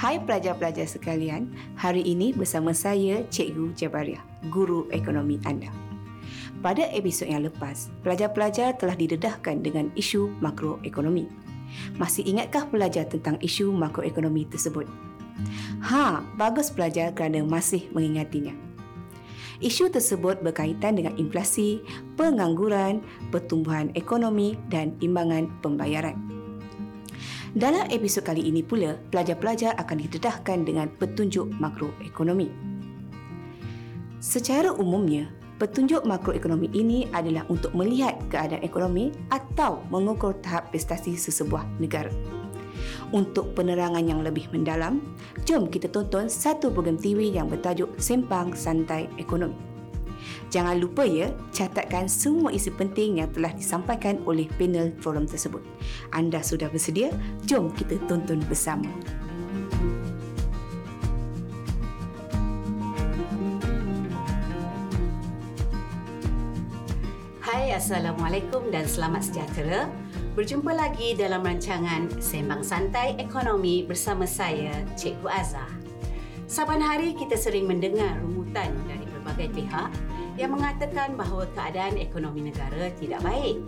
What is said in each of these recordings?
Hai pelajar-pelajar sekalian, hari ini bersama saya Cikgu Jabariah, guru ekonomi anda. Pada episod yang lepas, pelajar-pelajar telah didedahkan dengan isu makroekonomi. Masih ingatkah pelajar tentang isu makroekonomi tersebut? Ha, bagus pelajar kerana masih mengingatinya. Isu tersebut berkaitan dengan inflasi, pengangguran, pertumbuhan ekonomi dan imbangan pembayaran. Dalam episod kali ini pula, pelajar-pelajar akan didedahkan dengan petunjuk makroekonomi. Secara umumnya, petunjuk makroekonomi ini adalah untuk melihat keadaan ekonomi atau mengukur tahap prestasi sesebuah negara. Untuk penerangan yang lebih mendalam, jom kita tonton satu program TV yang bertajuk Sempang Santai Ekonomi. Jangan lupa ya, catatkan semua isi penting yang telah disampaikan oleh panel forum tersebut. Anda sudah bersedia? Jom kita tonton bersama. Hai, Assalamualaikum dan selamat sejahtera. Berjumpa lagi dalam rancangan Sembang Santai Ekonomi bersama saya, Cikgu Azhar. Saban hari kita sering mendengar rumutan dari berbagai pihak yang mengatakan bahawa keadaan ekonomi negara tidak baik.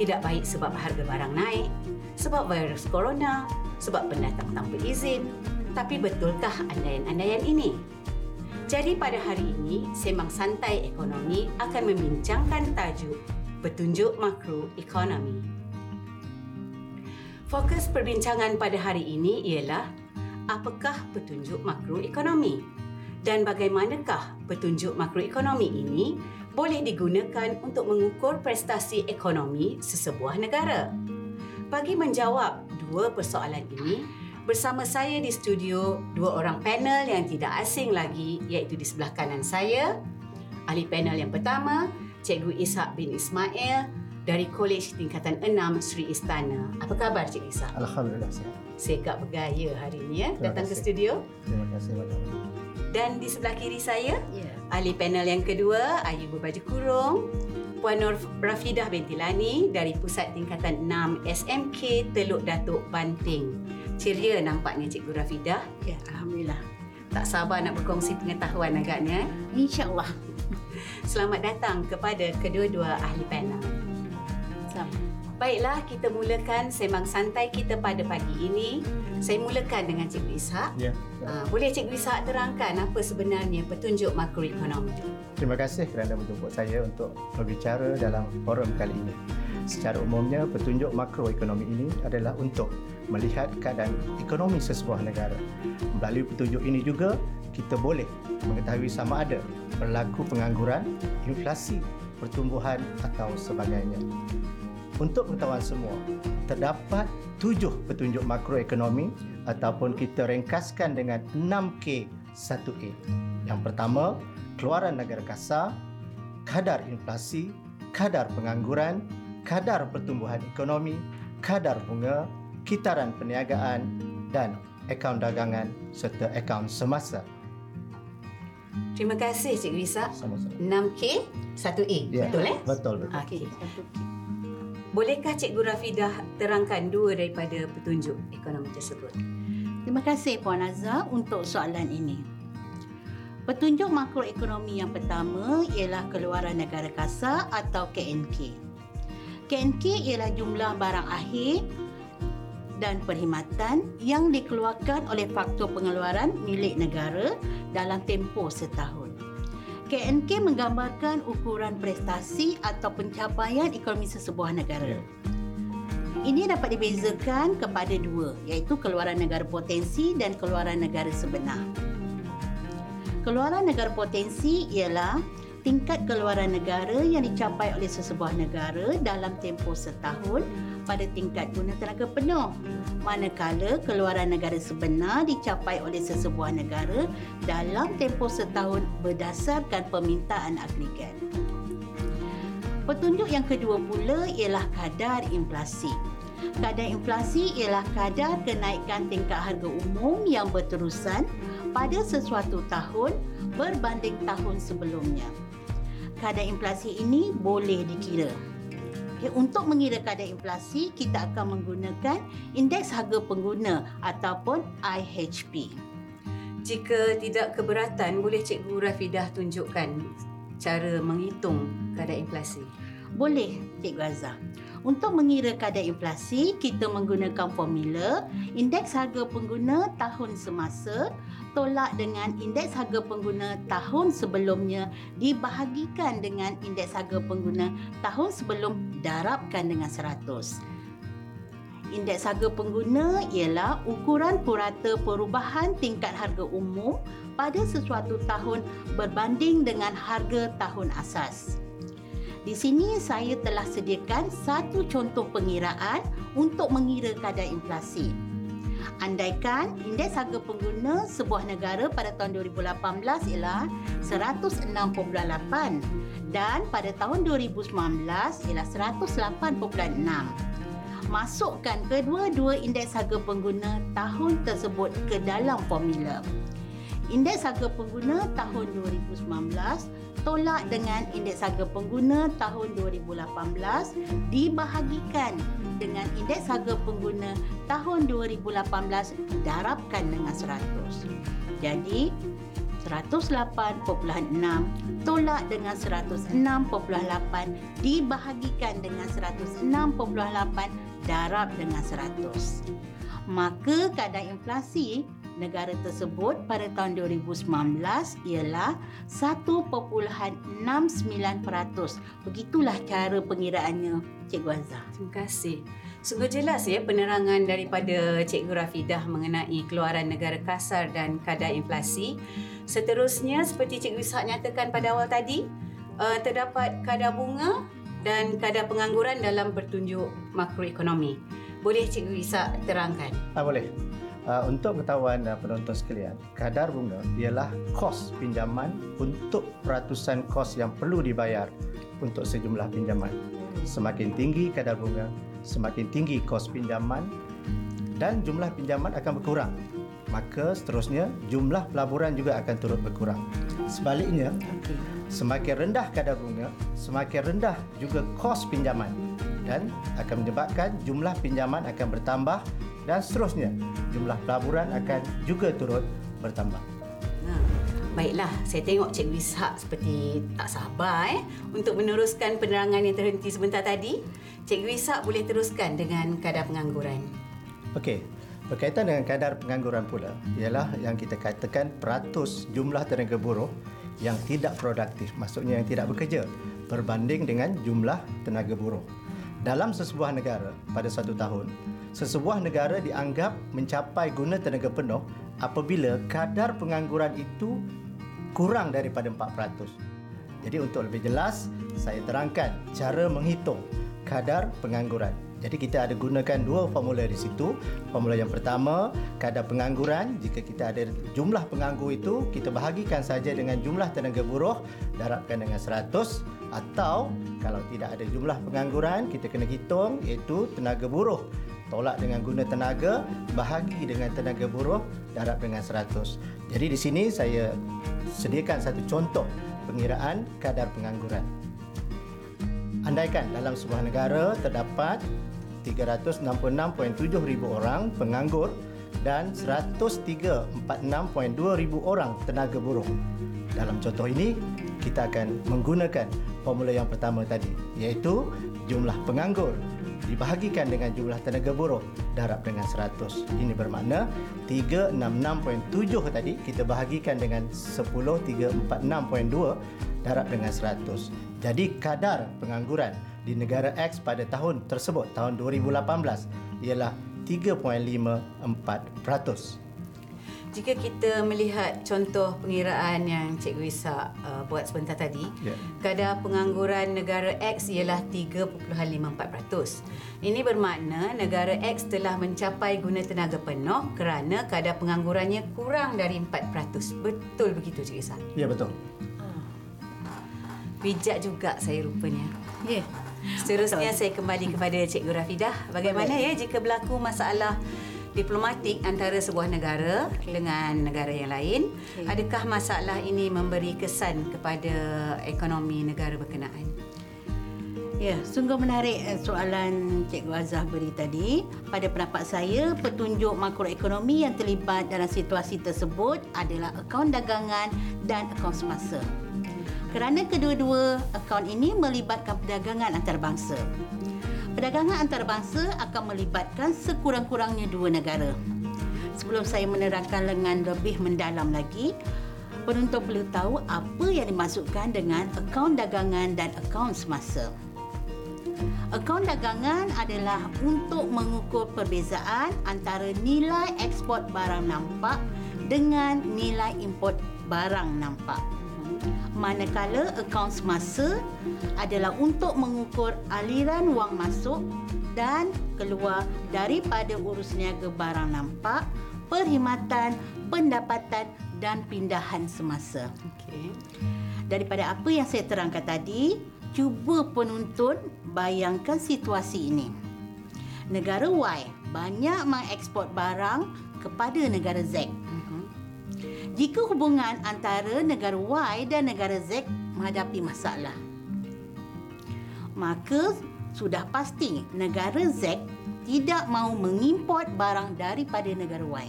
Tidak baik sebab harga barang naik, sebab virus corona, sebab pendatang tanpa izin. Tapi betulkah andaian-andaian ini? Jadi pada hari ini, Sembang Santai Ekonomi akan membincangkan tajuk Petunjuk Makro Ekonomi. Fokus perbincangan pada hari ini ialah apakah petunjuk makroekonomi dan bagaimanakah petunjuk makroekonomi ini boleh digunakan untuk mengukur prestasi ekonomi sesebuah negara. Bagi menjawab dua persoalan ini, bersama saya di studio dua orang panel yang tidak asing lagi iaitu di sebelah kanan saya, ahli panel yang pertama, Cikgu Ishak bin Ismail dari Kolej Tingkatan 6 Sri Istana. Apa khabar Cik Lisa? Alhamdulillah sihat. Segak bergaya hari ini ya datang ke studio. Terima kasih banyak. Dan di sebelah kiri saya, yeah. ahli panel yang kedua, Ayu Berbaju Kurung, Puan Nur Rafidah Bentilani dari Pusat Tingkatan 6 SMK Teluk Datuk Banting. Ceria nampaknya Cikgu Rafidah. Ya, Alhamdulillah. Tak sabar nak berkongsi pengetahuan agaknya. InsyaAllah. Selamat datang kepada kedua-dua ahli panel. Baiklah, kita mulakan sembang santai kita pada pagi ini. Saya mulakan dengan Cikgu Ishak. Ya. Uh, boleh Cikgu Ishak terangkan apa sebenarnya petunjuk makroekonomi? Terima kasih kerana menjemput saya untuk berbicara dalam forum kali ini. Secara umumnya, petunjuk makroekonomi ini adalah untuk melihat keadaan ekonomi sesebuah negara. Melalui petunjuk ini juga, kita boleh mengetahui sama ada berlaku pengangguran, inflasi, pertumbuhan atau sebagainya. Untuk pengetahuan semua, terdapat tujuh petunjuk makroekonomi ataupun kita ringkaskan dengan 6K 1A. Yang pertama, keluaran negara kasar, kadar inflasi, kadar pengangguran, kadar pertumbuhan ekonomi, kadar bunga, kitaran perniagaan dan akaun dagangan serta akaun semasa. Terima kasih Cik Risa. 6K 1A. Ya, betul eh? Betul betul. Okey. Bolehkah Cikgu Rafidah terangkan dua daripada petunjuk ekonomi tersebut? Terima kasih Puan Azhar untuk soalan ini. Petunjuk makroekonomi yang pertama ialah keluaran negara kasar atau KNK. KNK ialah jumlah barang akhir dan perkhidmatan yang dikeluarkan oleh faktor pengeluaran milik negara dalam tempoh setahun. KNK menggambarkan ukuran prestasi atau pencapaian ekonomi sesebuah negara. Ya. Ini dapat dibezakan kepada dua, iaitu keluaran negara potensi dan keluaran negara sebenar. Keluaran negara potensi ialah tingkat keluaran negara yang dicapai oleh sesebuah negara dalam tempoh setahun pada tingkat guna tenaga penuh manakala keluaran negara sebenar dicapai oleh sesebuah negara dalam tempoh setahun berdasarkan permintaan agregat. Petunjuk yang kedua pula ialah kadar inflasi. Kadar inflasi ialah kadar kenaikan tingkat harga umum yang berterusan pada sesuatu tahun berbanding tahun sebelumnya. Kadar inflasi ini boleh dikira Okay, untuk mengira kadar inflasi, kita akan menggunakan indeks harga pengguna ataupun IHP. Jika tidak keberatan, boleh Cikgu Rafidah tunjukkan cara menghitung kadar inflasi. Boleh, Cikgu Azhar. Untuk mengira kadar inflasi, kita menggunakan formula indeks harga pengguna tahun semasa tolak dengan indeks harga pengguna tahun sebelumnya dibahagikan dengan indeks harga pengguna tahun sebelum darabkan dengan 100. Indeks harga pengguna ialah ukuran purata perubahan tingkat harga umum pada sesuatu tahun berbanding dengan harga tahun asas. Di sini saya telah sediakan satu contoh pengiraan untuk mengira kadar inflasi. Andaikan indeks harga pengguna sebuah negara pada tahun 2018 ialah 106.8 dan pada tahun 2019 ialah 108.6. Masukkan kedua-dua indeks harga pengguna tahun tersebut ke dalam formula. Indeks harga pengguna tahun 2019 tolak dengan indeks harga pengguna tahun 2018 dibahagikan dengan indeks harga pengguna tahun 2018 darabkan dengan 100. Jadi 108.6 tolak dengan 106.8 dibahagikan dengan 106.8 darab dengan 100. Maka kadar inflasi negara tersebut pada tahun 2019 ialah 1.69%. Begitulah cara pengiraannya Cikgu Azhar. Terima kasih. Sungguh jelas ya penerangan daripada Cikgu Rafidah mengenai keluaran negara kasar dan kadar inflasi. Seterusnya seperti Cikgu Ishak nyatakan pada awal tadi, uh, terdapat kadar bunga dan kadar pengangguran dalam bertunjuk makroekonomi. Boleh Cikgu Ishak terangkan? Ah, boleh. Uh, untuk pengetahuan uh, penonton sekalian, kadar bunga ialah kos pinjaman untuk peratusan kos yang perlu dibayar untuk sejumlah pinjaman. Semakin tinggi kadar bunga, semakin tinggi kos pinjaman dan jumlah pinjaman akan berkurang. Maka seterusnya jumlah pelaburan juga akan turut berkurang. Sebaliknya, semakin rendah kadar bunga, semakin rendah juga kos pinjaman dan akan menyebabkan jumlah pinjaman akan bertambah dan seterusnya jumlah pelaburan akan juga turut bertambah. Ha, baiklah, saya tengok Cikgu Ishak seperti tak sabar eh, untuk meneruskan penerangan yang terhenti sebentar tadi. Cikgu Ishak boleh teruskan dengan kadar pengangguran. Okey, berkaitan dengan kadar pengangguran pula ialah yang kita katakan peratus jumlah tenaga buruh yang tidak produktif, maksudnya yang tidak bekerja berbanding dengan jumlah tenaga buruh. Dalam sesebuah negara pada satu tahun, sesebuah negara dianggap mencapai guna tenaga penuh apabila kadar pengangguran itu kurang daripada 4%. Jadi untuk lebih jelas, saya terangkan cara menghitung kadar pengangguran. Jadi kita ada gunakan dua formula di situ. Formula yang pertama, kadar pengangguran. Jika kita ada jumlah penganggur itu, kita bahagikan saja dengan jumlah tenaga buruh, darabkan dengan 100. Atau kalau tidak ada jumlah pengangguran, kita kena hitung iaitu tenaga buruh tolak dengan guna tenaga, bahagi dengan tenaga buruh, darab dengan 100. Jadi di sini saya sediakan satu contoh pengiraan kadar pengangguran. Andaikan dalam sebuah negara terdapat 366.7 ribu orang penganggur dan 103.46.2 ribu orang tenaga buruh. Dalam contoh ini, kita akan menggunakan formula yang pertama tadi, iaitu jumlah penganggur dibahagikan dengan jumlah tenaga buruh darab dengan 100. Ini bermakna 366.7 tadi kita bahagikan dengan 10.346.2 darab dengan 100. Jadi kadar pengangguran di negara X pada tahun tersebut tahun 2018 ialah 3.54%. Jika kita melihat contoh pengiraan yang Cikgu Isa uh, buat sebentar tadi, yeah. kadar pengangguran negara X ialah 3.54%. Ini bermakna negara X telah mencapai guna tenaga penuh kerana kadar penganggurannya kurang dari 4%. Betul begitu Cikgu Isa? Ya, betul. Bijak juga saya rupanya. Ya. Yeah. Seterusnya betul. saya kembali kepada Cikgu Rafidah. Bagaimana Boleh. ya jika berlaku masalah diplomatik antara sebuah negara okay. dengan negara yang lain. Okay. Adakah masalah ini memberi kesan kepada ekonomi negara berkenaan? Ya, sungguh menarik eh, soalan Cikgu Azah beri tadi. Pada pendapat saya, petunjuk makroekonomi yang terlibat dalam situasi tersebut adalah akaun dagangan dan akaun semasa. Kerana kedua-dua akaun ini melibatkan perdagangan antarabangsa. Perdagangan antarabangsa akan melibatkan sekurang-kurangnya dua negara. Sebelum saya menerangkan dengan lebih mendalam lagi, penonton perlu tahu apa yang dimaksudkan dengan akaun dagangan dan akaun semasa. Akaun dagangan adalah untuk mengukur perbezaan antara nilai ekspor barang nampak dengan nilai import barang nampak. Manakala akaun semasa adalah untuk mengukur aliran wang masuk dan keluar daripada urus niaga barang nampak, perkhidmatan, pendapatan dan pindahan semasa. Okey. Daripada apa yang saya terangkan tadi, cuba penonton bayangkan situasi ini. Negara Y banyak mengeksport barang kepada negara Z. Jika hubungan antara negara Y dan negara Z menghadapi masalah, maka sudah pasti negara Z tidak mahu mengimport barang daripada negara Y.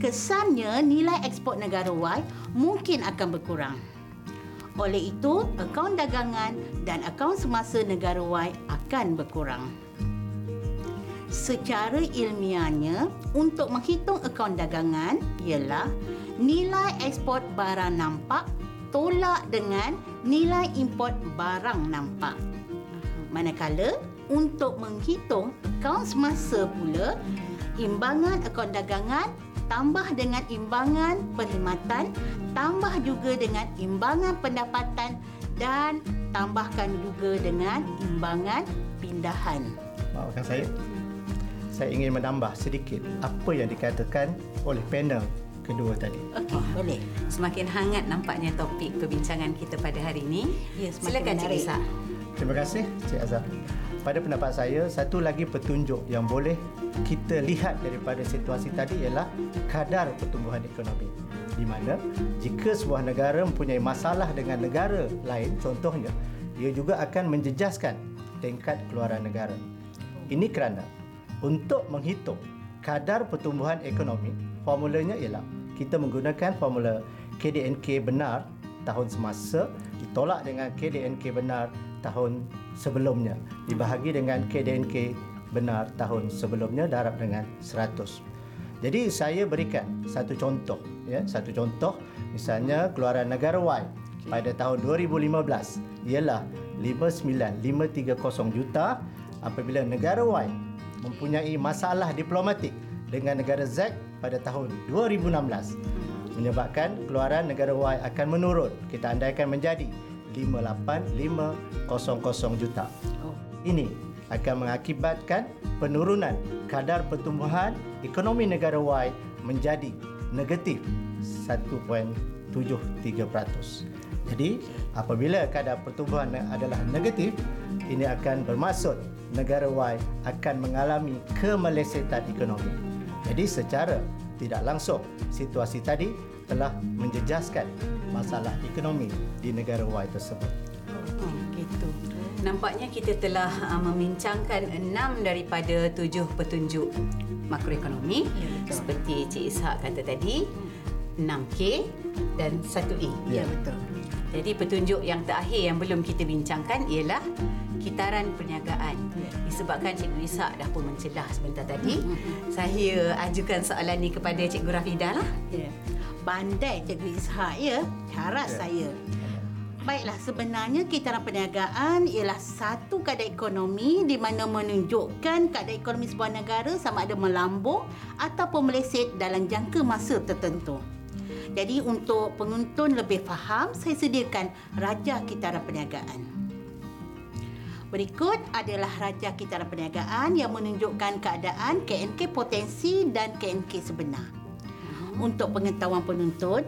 Kesannya nilai ekspor negara Y mungkin akan berkurang. Oleh itu, akaun dagangan dan akaun semasa negara Y akan berkurang. Secara ilmiahnya, untuk menghitung akaun dagangan ialah nilai ekspor barang nampak tolak dengan nilai import barang nampak. Manakala untuk menghitung akaun semasa pula, imbangan akaun dagangan tambah dengan imbangan perkhidmatan, tambah juga dengan imbangan pendapatan dan tambahkan juga dengan imbangan pindahan. Maafkan saya. Saya ingin menambah sedikit apa yang dikatakan oleh panel kedua tadi. Okey, boleh. Semakin hangat nampaknya topik perbincangan kita pada hari ini. Ya, Silakan Cik menarik. Isa. Terima kasih Cik Azhar. Pada pendapat saya, satu lagi petunjuk yang boleh kita lihat daripada situasi tadi ialah kadar pertumbuhan ekonomi. Di mana jika sebuah negara mempunyai masalah dengan negara lain, contohnya, ia juga akan menjejaskan tingkat keluaran negara. Ini kerana untuk menghitung kadar pertumbuhan ekonomi, formulanya ialah kita menggunakan formula KDNK benar tahun semasa ditolak dengan KDNK benar tahun sebelumnya dibahagi dengan KDNK benar tahun sebelumnya darab dengan 100. Jadi saya berikan satu contoh ya, satu contoh misalnya keluaran negara Y pada tahun 2015 ialah 59530 juta apabila negara Y mempunyai masalah diplomatik dengan negara Z pada tahun 2016 menyebabkan keluaran negara Y akan menurun. Kita andaikan menjadi 58500 juta. Oh. Ini akan mengakibatkan penurunan kadar pertumbuhan ekonomi negara Y menjadi negatif 1.73%. Jadi, apabila kadar pertumbuhan adalah negatif, ini akan bermaksud negara Y akan mengalami kemelesetan ekonomi. Jadi, secara tidak langsung, situasi tadi telah menjejaskan masalah ekonomi di negara Y tersebut. Oh, gitu. Nampaknya kita telah uh, membincangkan enam daripada tujuh petunjuk makroekonomi Ya, betul. seperti Cik Ishak kata tadi 6K dan 1E. Ya, betul. Jadi petunjuk yang terakhir yang belum kita bincangkan ialah kitaran perniagaan. Disebabkan Cikgu Ishak dah pun mencelah sebentar tadi, saya ajukan soalan ni kepada Cikgu Rafidah lah. Ya. Pandai Cikgu Ishak ya. Harap Ya. saya. Baiklah, sebenarnya kitaran perniagaan ialah satu kadar ekonomi di mana menunjukkan kadar ekonomi sebuah negara sama ada melambung ataupun meleset dalam jangka masa tertentu. Jadi untuk penonton lebih faham, saya sediakan Raja Kitaran Perniagaan. Berikut adalah Raja Kitaran Perniagaan yang menunjukkan keadaan KNK potensi dan KNK sebenar. Untuk pengetahuan penonton,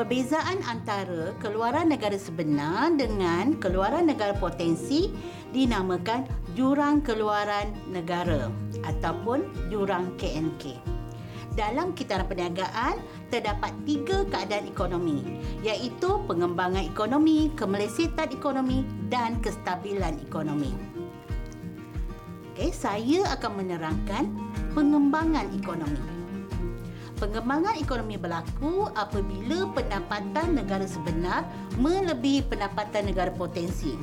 perbezaan antara keluaran negara sebenar dengan keluaran negara potensi dinamakan jurang keluaran negara ataupun jurang KNK. dalam kitaran perniagaan terdapat tiga keadaan ekonomi iaitu pengembangan ekonomi, kemelesetan ekonomi dan kestabilan ekonomi. Okay, saya akan menerangkan pengembangan ekonomi. Pengembangan ekonomi berlaku apabila pendapatan negara sebenar melebihi pendapatan negara potensi.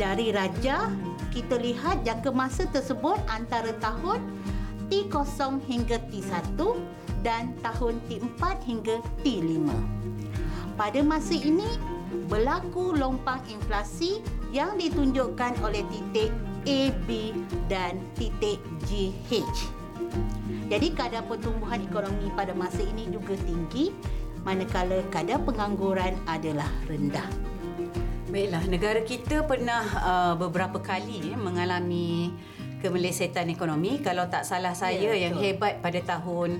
Dari raja, kita lihat jangka masa tersebut antara tahun T0 hingga T1 dan tahun T4 hingga T5. Pada masa ini, berlaku lompang inflasi yang ditunjukkan oleh titik A, B dan titik GH. Jadi kadar pertumbuhan ekonomi pada masa ini juga tinggi manakala kadar pengangguran adalah rendah. Baiklah, negara kita pernah uh, beberapa kali eh, mengalami kemelesetan ekonomi. Kalau tak salah saya Ya, yang betul. hebat pada tahun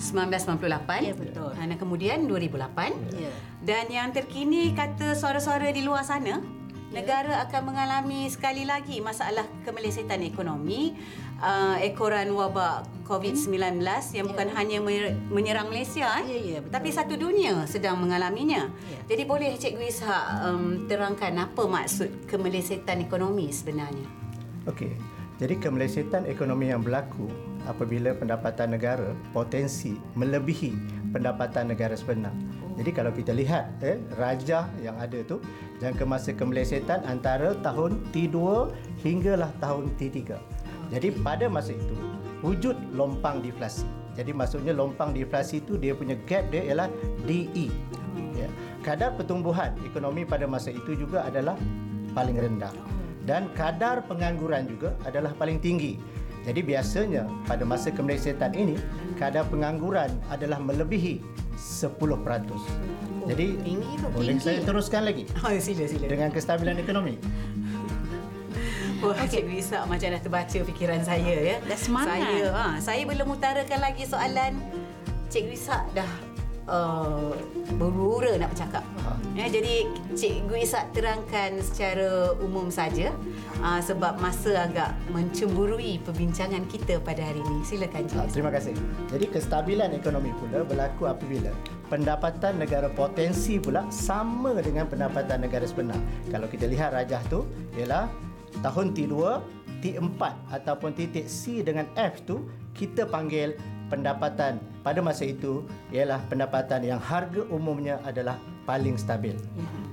1998 Ya, betul. dan kemudian 2008 Ya. dan yang terkini kata suara-suara di luar sana negara akan mengalami sekali lagi masalah kemelesetan ekonomi uh, ekoran wabak COVID-19 yang bukan hanya mer- menyerang Malaysia eh, Ya, ya, betul. tapi satu dunia sedang mengalaminya. Ya. Jadi boleh Cikgu Ishak um, terangkan apa maksud kemelesetan ekonomi sebenarnya? Okey. Jadi kemelesetan ekonomi yang berlaku apabila pendapatan negara potensi melebihi pendapatan negara sebenar. Jadi kalau kita lihat eh rajah yang ada tu jangka masa kemelesetan antara tahun T2 hinggalah tahun T3. Jadi pada masa itu wujud lompang deflasi. Jadi maksudnya lompang deflasi itu dia punya gap dia ialah DE. Ya. Kadar pertumbuhan ekonomi pada masa itu juga adalah paling rendah dan kadar pengangguran juga adalah paling tinggi. Jadi biasanya pada masa kemelesetan ini kadar pengangguran adalah melebihi 10%. Jadi tinggi tu. boleh Tinggi. saya teruskan lagi Oh, sila sila. dengan kestabilan ekonomi. Wah, okay. Cikgu Ishak macam dah terbaca fikiran saya ya. Dah semangat. Saya, ha, saya belum utarakan lagi soalan. Cikgu Ishak dah uh, berura nak bercakap. Ya, jadi Cikgu Ishak terangkan secara umum saja uh, sebab masa agak mencemburui perbincangan kita pada hari ini. Silakan Cikgu Ah, Ishak. Terima kasih. Jadi kestabilan ekonomi pula berlaku apabila pendapatan negara potensi pula sama dengan pendapatan negara sebenar. Kalau kita lihat rajah tu ialah tahun T2, T4 ataupun titik C dengan F tu kita panggil pendapatan pada masa itu ialah pendapatan yang harga umumnya adalah paling stabil.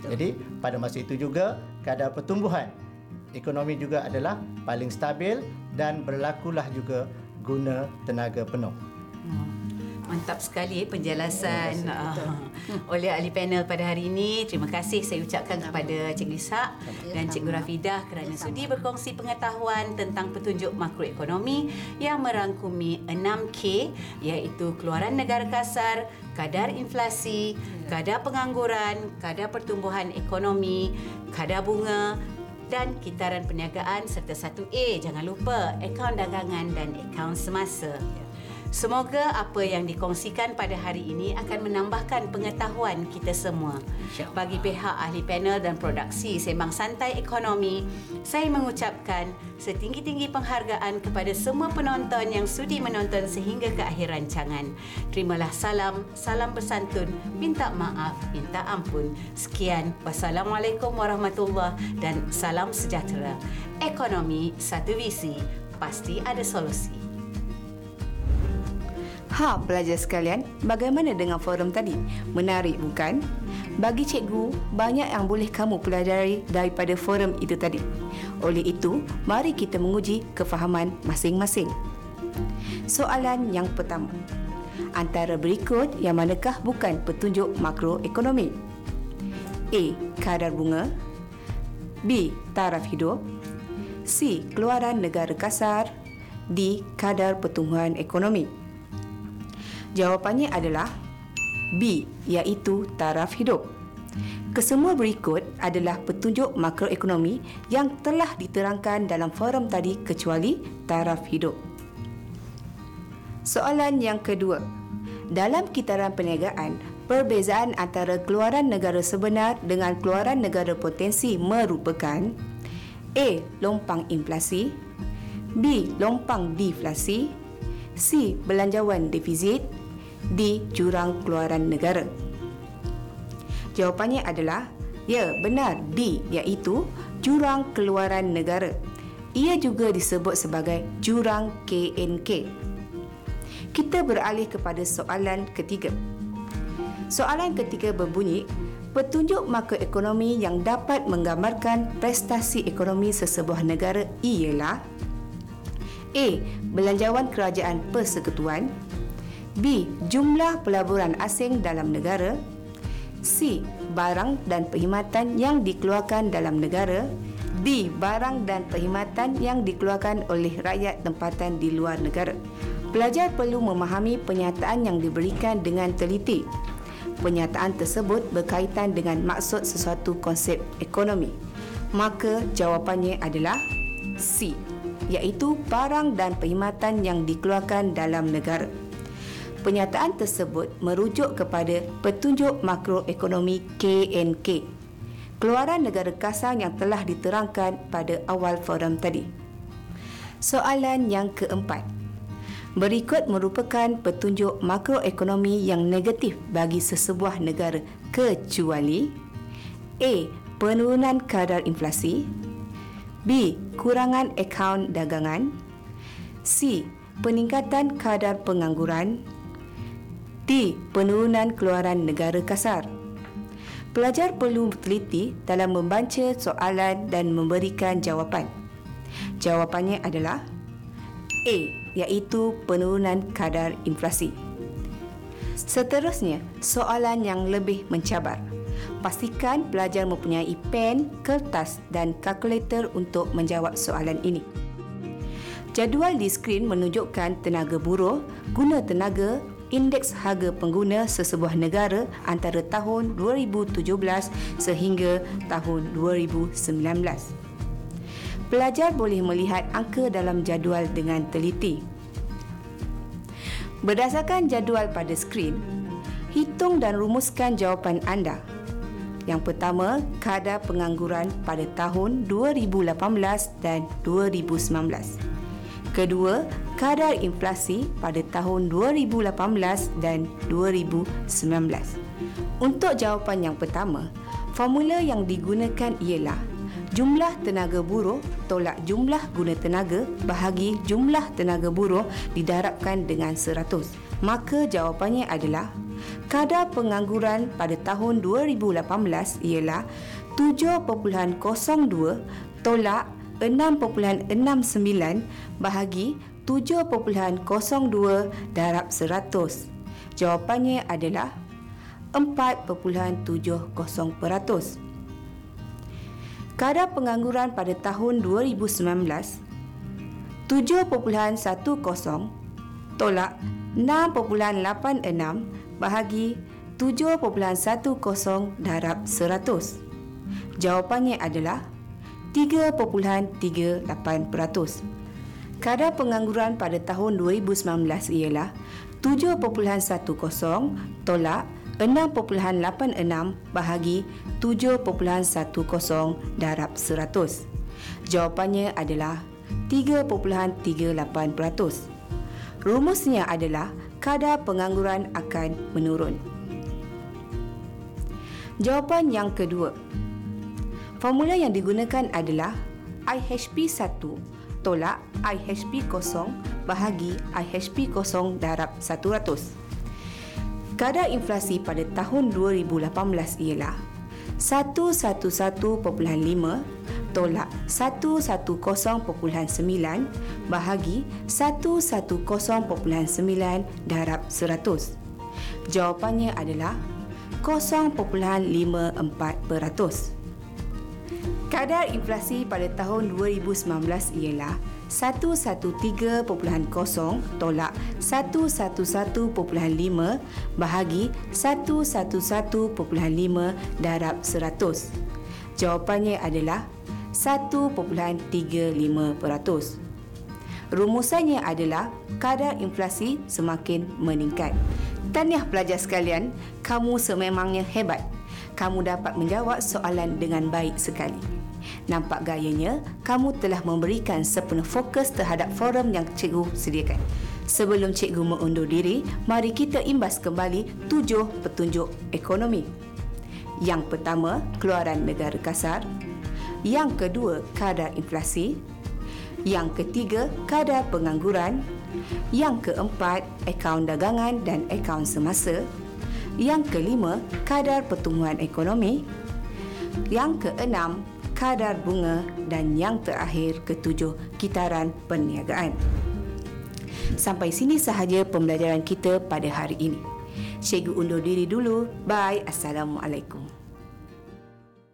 Jadi pada masa itu juga kadar pertumbuhan ekonomi juga adalah paling stabil dan berlakulah juga guna tenaga penuh. Hmm. Mantap sekali eh, penjelasan. Uh, oleh ahli panel pada hari ini. Terima kasih saya ucapkan kepada Cikgu Ishak dan Cikgu Rafidah kerana sudi berkongsi pengetahuan tentang petunjuk makroekonomi yang merangkumi 6K iaitu keluaran negara kasar, kadar inflasi, kadar pengangguran, kadar pertumbuhan ekonomi, kadar bunga dan kitaran perniagaan serta 1A jangan lupa akaun dagangan dan akaun semasa. Semoga apa yang dikongsikan pada hari ini akan menambahkan pengetahuan kita semua. Bagi pihak ahli panel dan produksi Sembang Santai Ekonomi, saya mengucapkan setinggi-tinggi penghargaan kepada semua penonton yang sudi menonton sehingga ke akhir rancangan. Terimalah salam, salam bersantun, minta maaf, minta ampun. Sekian, wassalamualaikum warahmatullahi dan salam sejahtera. Ekonomi satu visi, pasti ada solusi. Ha, pelajar sekalian, bagaimana dengan forum tadi? Menarik bukan? Bagi cikgu, banyak yang boleh kamu pelajari daripada forum itu tadi. Oleh itu, mari kita menguji kefahaman masing-masing. Soalan yang pertama. Antara berikut yang manakah bukan petunjuk makroekonomi? A. Kadar bunga B. Taraf hidup C. Keluaran negara kasar D. Kadar pertumbuhan ekonomi Jawapannya adalah B iaitu taraf hidup. Kesemua berikut adalah petunjuk makroekonomi yang telah diterangkan dalam forum tadi kecuali taraf hidup. Soalan yang kedua. Dalam kitaran perniagaan, perbezaan antara keluaran negara sebenar dengan keluaran negara potensi merupakan A. Lompang inflasi B. Lompang deflasi C. Belanjawan defisit D. Jurang keluaran negara Jawapannya adalah Ya, benar D iaitu jurang keluaran negara. Ia juga disebut sebagai jurang KNK. Kita beralih kepada soalan ketiga. Soalan ketiga berbunyi, petunjuk makroekonomi yang dapat menggambarkan prestasi ekonomi sesebuah negara ialah A. Belanjawan kerajaan persekutuan B. Jumlah pelaburan asing dalam negara C. Barang dan perkhidmatan yang dikeluarkan dalam negara D. Barang dan perkhidmatan yang dikeluarkan oleh rakyat tempatan di luar negara Pelajar perlu memahami penyataan yang diberikan dengan teliti Pernyataan tersebut berkaitan dengan maksud sesuatu konsep ekonomi Maka jawapannya adalah C iaitu barang dan perkhidmatan yang dikeluarkan dalam negara. Pernyataan tersebut merujuk kepada petunjuk makroekonomi KNK, keluaran negara kasar yang telah diterangkan pada awal forum tadi. Soalan yang keempat. Berikut merupakan petunjuk makroekonomi yang negatif bagi sesebuah negara kecuali A. Penurunan kadar inflasi B. Kurangan akaun dagangan C. Peningkatan kadar pengangguran D. Penurunan keluaran negara kasar. Pelajar perlu teliti dalam membaca soalan dan memberikan jawapan. Jawapannya adalah A iaitu penurunan kadar inflasi. Seterusnya, soalan yang lebih mencabar. Pastikan pelajar mempunyai pen, kertas dan kalkulator untuk menjawab soalan ini. Jadual di skrin menunjukkan tenaga buruh, guna tenaga, indeks harga pengguna sesebuah negara antara tahun 2017 sehingga tahun 2019. Pelajar boleh melihat angka dalam jadual dengan teliti. Berdasarkan jadual pada skrin, hitung dan rumuskan jawapan anda. Yang pertama, kadar pengangguran pada tahun 2018 dan 2019. Kedua, kadar inflasi pada tahun 2018 dan 2019. Untuk jawapan yang pertama, formula yang digunakan ialah jumlah tenaga buruh tolak jumlah guna tenaga bahagi jumlah tenaga buruh didarabkan dengan 100. Maka jawapannya adalah kadar pengangguran pada tahun 2018 ialah 7.02 tolak 6.69 bahagi 7.02 darab 100. Jawapannya adalah 4.70%. Kadar pengangguran pada tahun 2019 7.10 tolak 6.86 bahagi 7.10 darab 100. Jawapannya adalah 3.38%. Kadar pengangguran pada tahun 2019 ialah 7.10 tolak 6.86 bahagi 7.10 darab 100. Jawapannya adalah 3.38%. Rumusnya adalah kadar pengangguran akan menurun. Jawapan yang kedua. Formula yang digunakan adalah IHP 1 tolak IHP kosong bahagi IHP kosong darab 100. Kadar inflasi pada tahun 2018 ialah 111.5 tolak 110.9 bahagi 110.9 darab 100. Jawapannya adalah 0.54%. Kadar inflasi pada tahun 2019 ialah 113.0 tolak 111.5 bahagi 111.5 darab 100. Jawapannya adalah 1.35%. Rumusannya adalah kadar inflasi semakin meningkat. Tahniah pelajar sekalian, kamu sememangnya hebat. Kamu dapat menjawab soalan dengan baik sekali. Nampak gayanya, kamu telah memberikan sepenuh fokus terhadap forum yang cikgu sediakan. Sebelum cikgu mengundur diri, mari kita imbas kembali tujuh petunjuk ekonomi. Yang pertama, keluaran negara kasar. Yang kedua, kadar inflasi. Yang ketiga, kadar pengangguran. Yang keempat, akaun dagangan dan akaun semasa. Yang kelima, kadar pertumbuhan ekonomi. Yang keenam, kadar bunga dan yang terakhir ketujuh, kitaran perniagaan. Sampai sini sahaja pembelajaran kita pada hari ini. Cikgu undur diri dulu. Bye. Assalamualaikum.